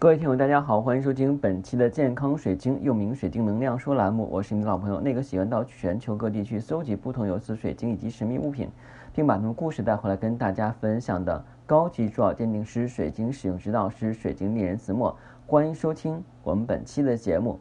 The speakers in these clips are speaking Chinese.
各位听友，大家好，欢迎收听本期的健康水晶，又名水晶能量说栏目。我是你的老朋友，那个喜欢到全球各地去搜集不同有色水晶以及神秘物品，并把他们故事带回来跟大家分享的高级珠宝鉴定师、水晶使用指导师、水晶猎人子墨。欢迎收听我们本期的节目。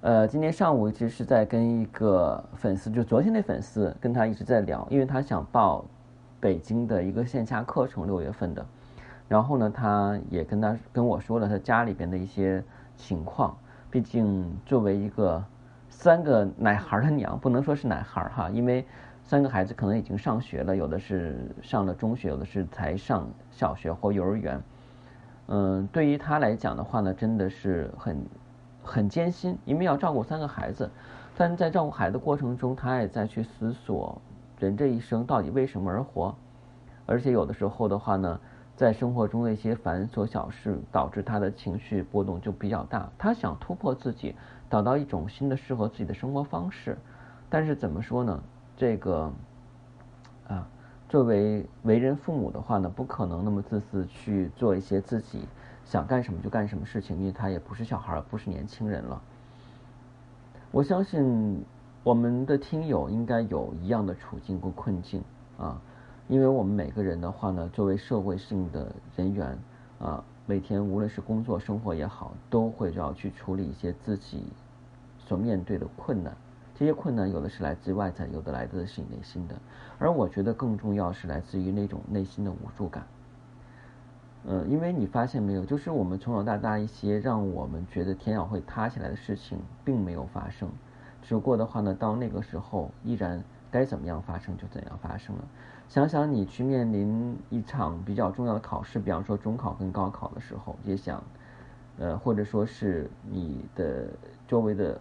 呃，今天上午一直是在跟一个粉丝，就昨天的粉丝，跟他一直在聊，因为他想报北京的一个线下课程，六月份的。然后呢，他也跟他跟我说了他家里边的一些情况。毕竟作为一个三个奶孩的娘，不能说是奶孩哈，因为三个孩子可能已经上学了，有的是上了中学，有的是才上小学或幼儿园。嗯，对于他来讲的话呢，真的是很很艰辛，因为要照顾三个孩子。但在照顾孩子过程中，他也在去思索人这一生到底为什么而活。而且有的时候的话呢。在生活中的一些繁琐小事，导致他的情绪波动就比较大。他想突破自己，找到一种新的适合自己的生活方式。但是怎么说呢？这个啊，作为为人父母的话呢，不可能那么自私去做一些自己想干什么就干什么事情，因为他也不是小孩，不是年轻人了。我相信我们的听友应该有一样的处境跟困境啊。因为我们每个人的话呢，作为社会性的人员，啊，每天无论是工作、生活也好，都会要去处理一些自己所面对的困难。这些困难有的是来自外在，有的来自是你内心的。而我觉得更重要是来自于那种内心的无助感。嗯，因为你发现没有，就是我们从小到大一些让我们觉得天要会塌下来的事情，并没有发生。只不过的话呢，到那个时候，依然该怎么样发生就怎样发生了。想想你去面临一场比较重要的考试，比方说中考跟高考的时候，也想，呃，或者说是你的周围的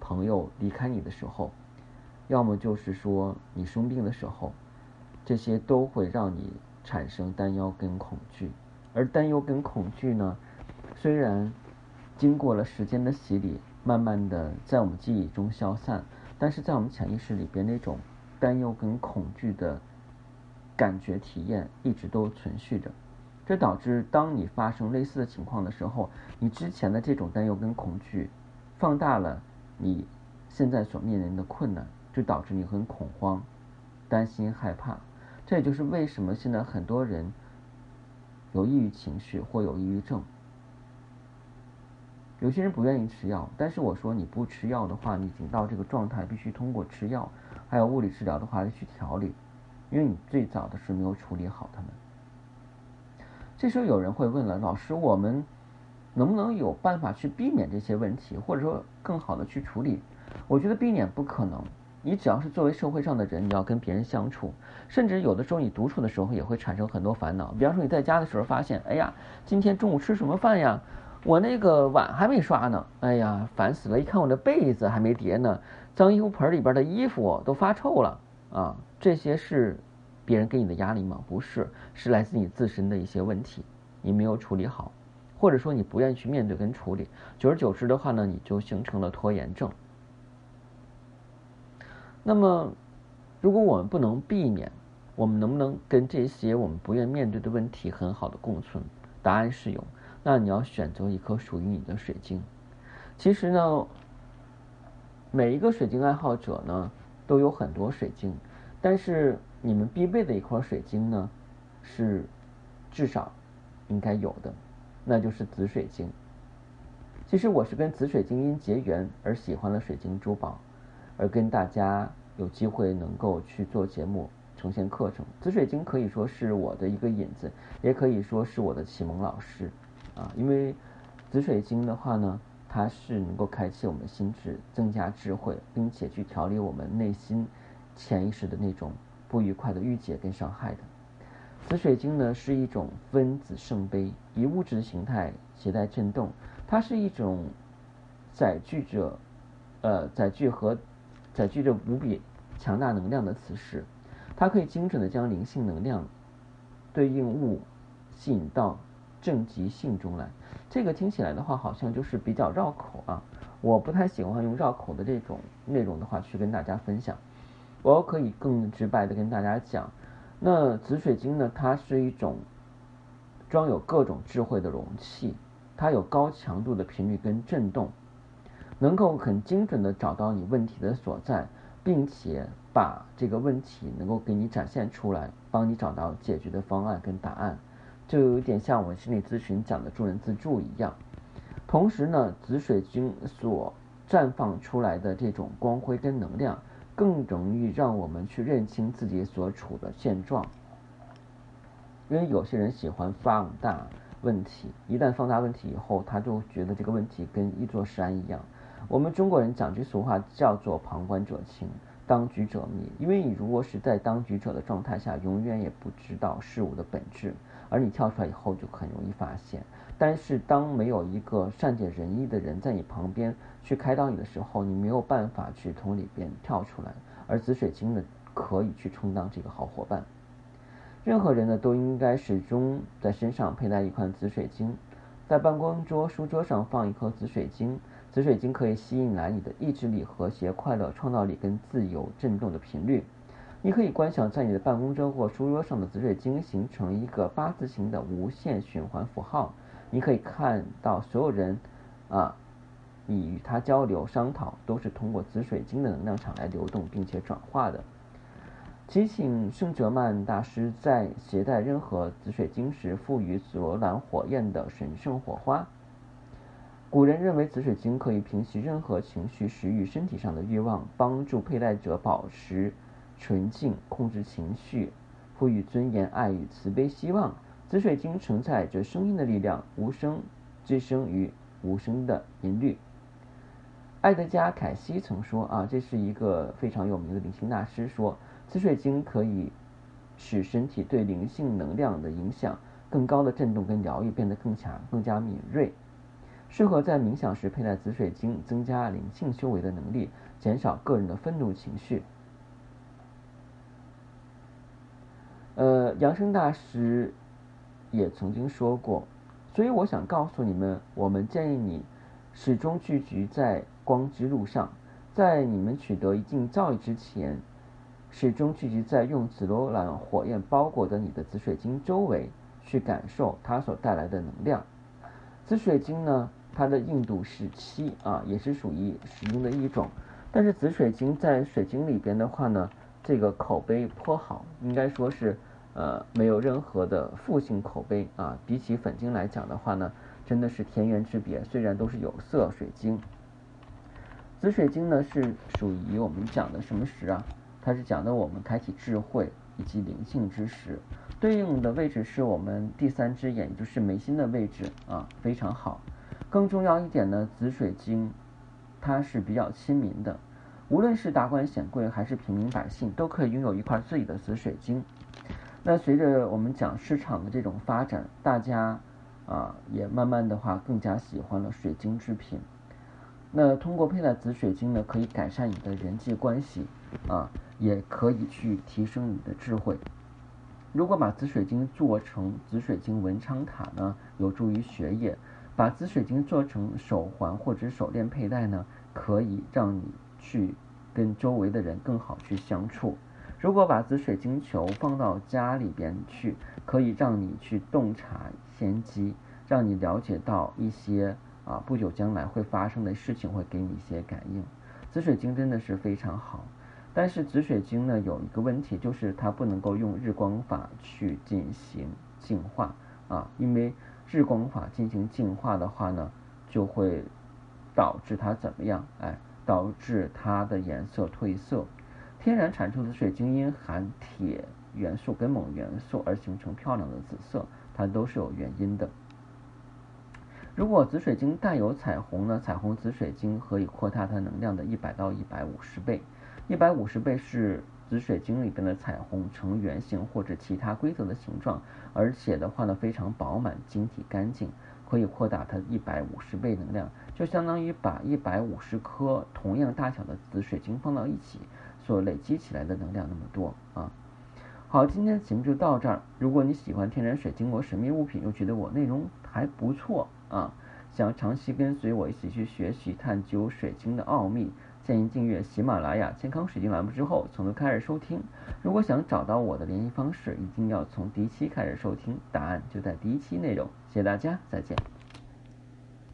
朋友离开你的时候，要么就是说你生病的时候，这些都会让你产生担忧跟恐惧。而担忧跟恐惧呢，虽然经过了时间的洗礼，慢慢的在我们记忆中消散，但是在我们潜意识里边那种。担忧跟恐惧的感觉体验一直都存续着，这导致当你发生类似的情况的时候，你之前的这种担忧跟恐惧放大了你现在所面临的困难，就导致你很恐慌、担心、害怕。这也就是为什么现在很多人有抑郁情绪或有抑郁症。有些人不愿意吃药，但是我说你不吃药的话，你已经到这个状态，必须通过吃药。还有物理治疗的话去调理，因为你最早的是没有处理好他们。这时候有人会问了，老师，我们能不能有办法去避免这些问题，或者说更好的去处理？我觉得避免不可能。你只要是作为社会上的人，你要跟别人相处，甚至有的时候你独处的时候也会产生很多烦恼。比方说你在家的时候发现，哎呀，今天中午吃什么饭呀？我那个碗还没刷呢，哎呀，烦死了！一看我的被子还没叠呢。脏衣服盆里边的衣服都发臭了啊！这些是别人给你的压力吗？不是，是来自你自身的一些问题，你没有处理好，或者说你不愿意去面对跟处理，久而久之的话呢，你就形成了拖延症。那么，如果我们不能避免，我们能不能跟这些我们不愿面对的问题很好的共存？答案是有。那你要选择一颗属于你的水晶。其实呢。每一个水晶爱好者呢，都有很多水晶，但是你们必备的一块水晶呢，是至少应该有的，那就是紫水晶。其实我是跟紫水晶因结缘而喜欢了水晶珠宝，而跟大家有机会能够去做节目呈现课程。紫水晶可以说是我的一个引子，也可以说是我的启蒙老师啊，因为紫水晶的话呢。它是能够开启我们心智，增加智慧，并且去调理我们内心潜意识的那种不愉快的郁结跟伤害的。紫水晶呢是一种分子圣杯，以物质的形态携带震动，它是一种载具着呃载具和载具着无比强大能量的磁石，它可以精准的将灵性能量对应物吸引到。正极性中来，这个听起来的话好像就是比较绕口啊，我不太喜欢用绕口的这种内容的话去跟大家分享。我可以更直白的跟大家讲，那紫水晶呢，它是一种装有各种智慧的容器，它有高强度的频率跟震动，能够很精准的找到你问题的所在，并且把这个问题能够给你展现出来，帮你找到解决的方案跟答案，就有点像我心理咨询讲的助人自助一样。同时呢，紫水晶所绽放出来的这种光辉跟能量，更容易让我们去认清自己所处的现状。因为有些人喜欢放大问题，一旦放大问题以后，他就觉得这个问题跟一座山一样。我们中国人讲句俗话，叫做“旁观者清，当局者迷”。因为你如果是在当局者的状态下，永远也不知道事物的本质，而你跳出来以后，就很容易发现。但是，当没有一个善解人意的人在你旁边去开导你的时候，你没有办法去从里边跳出来。而紫水晶呢，可以去充当这个好伙伴。任何人呢，都应该始终在身上佩戴一块紫水晶，在办公桌、书桌上放一颗紫水晶。紫水晶可以吸引来你的意志力、和谐、快乐、创造力跟自由振动的频率。你可以观想在你的办公桌或书桌上的紫水晶形成一个八字形的无限循环符号。你可以看到所有人，啊，你与他交流商讨都是通过紫水晶的能量场来流动并且转化的。提醒圣哲曼大师在携带任何紫水晶时，赋予紫罗兰火焰的神圣火花。古人认为紫水晶可以平息任何情绪、食欲、身体上的欲望，帮助佩戴者保持纯净，控制情绪，赋予尊严、爱与慈悲、希望。紫水晶承载着声音的力量，无声之声与无声的音律。爱德加·凯西曾说：“啊，这是一个非常有名的灵性大师说，紫水晶可以使身体对灵性能量的影响更高的震动跟疗愈变得更强、更加敏锐。适合在冥想时佩戴紫水晶，增加灵性修为的能力，减少个人的愤怒情绪。”扬声大师。也曾经说过，所以我想告诉你们，我们建议你始终聚集在光之路上，在你们取得一定造诣之前，始终聚集在用紫罗兰火焰包裹的你的紫水晶周围，去感受它所带来的能量。紫水晶呢，它的硬度是七啊，也是属于石英的一种，但是紫水晶在水晶里边的话呢，这个口碑颇好，应该说是。呃，没有任何的负性口碑啊。比起粉晶来讲的话呢，真的是天渊之别。虽然都是有色水晶，紫水晶呢是属于我们讲的什么石啊？它是讲的我们开启智慧以及灵性之石，对应的位置是我们第三只眼，也就是眉心的位置啊，非常好。更重要一点呢，紫水晶它是比较亲民的，无论是达官显贵还是平民百姓，都可以拥有一块自己的紫水晶。那随着我们讲市场的这种发展，大家啊也慢慢的话更加喜欢了水晶制品。那通过佩戴紫水晶呢，可以改善你的人际关系啊，也可以去提升你的智慧。如果把紫水晶做成紫水晶文昌塔呢，有助于学业；把紫水晶做成手环或者手链佩戴呢，可以让你去跟周围的人更好去相处。如果把紫水晶球放到家里边去，可以让你去洞察先机，让你了解到一些啊不久将来会发生的事情，会给你一些感应。紫水晶真的是非常好，但是紫水晶呢有一个问题，就是它不能够用日光法去进行净化啊，因为日光法进行净化的话呢，就会导致它怎么样？哎，导致它的颜色褪色。天然产出的水晶因含铁元素跟锰元素而形成漂亮的紫色，它都是有原因的。如果紫水晶带有彩虹呢？彩虹紫水晶可以扩大它能量的一百到一百五十倍，一百五十倍是紫水晶里边的彩虹呈圆形或者其他规则的形状，而且的话呢非常饱满、晶体干净，可以扩大它一百五十倍能量，就相当于把一百五十颗同样大小的紫水晶放到一起。所累积起来的能量那么多啊！好，今天的节目就到这儿。如果你喜欢天然水晶或神秘物品，又觉得我内容还不错啊，想长期跟随我一起去学习探究水晶的奥秘，建议订阅喜马拉雅健康水晶栏目之后，从头开始收听。如果想找到我的联系方式，一定要从第一期开始收听，答案就在第一期内容。谢谢大家，再见。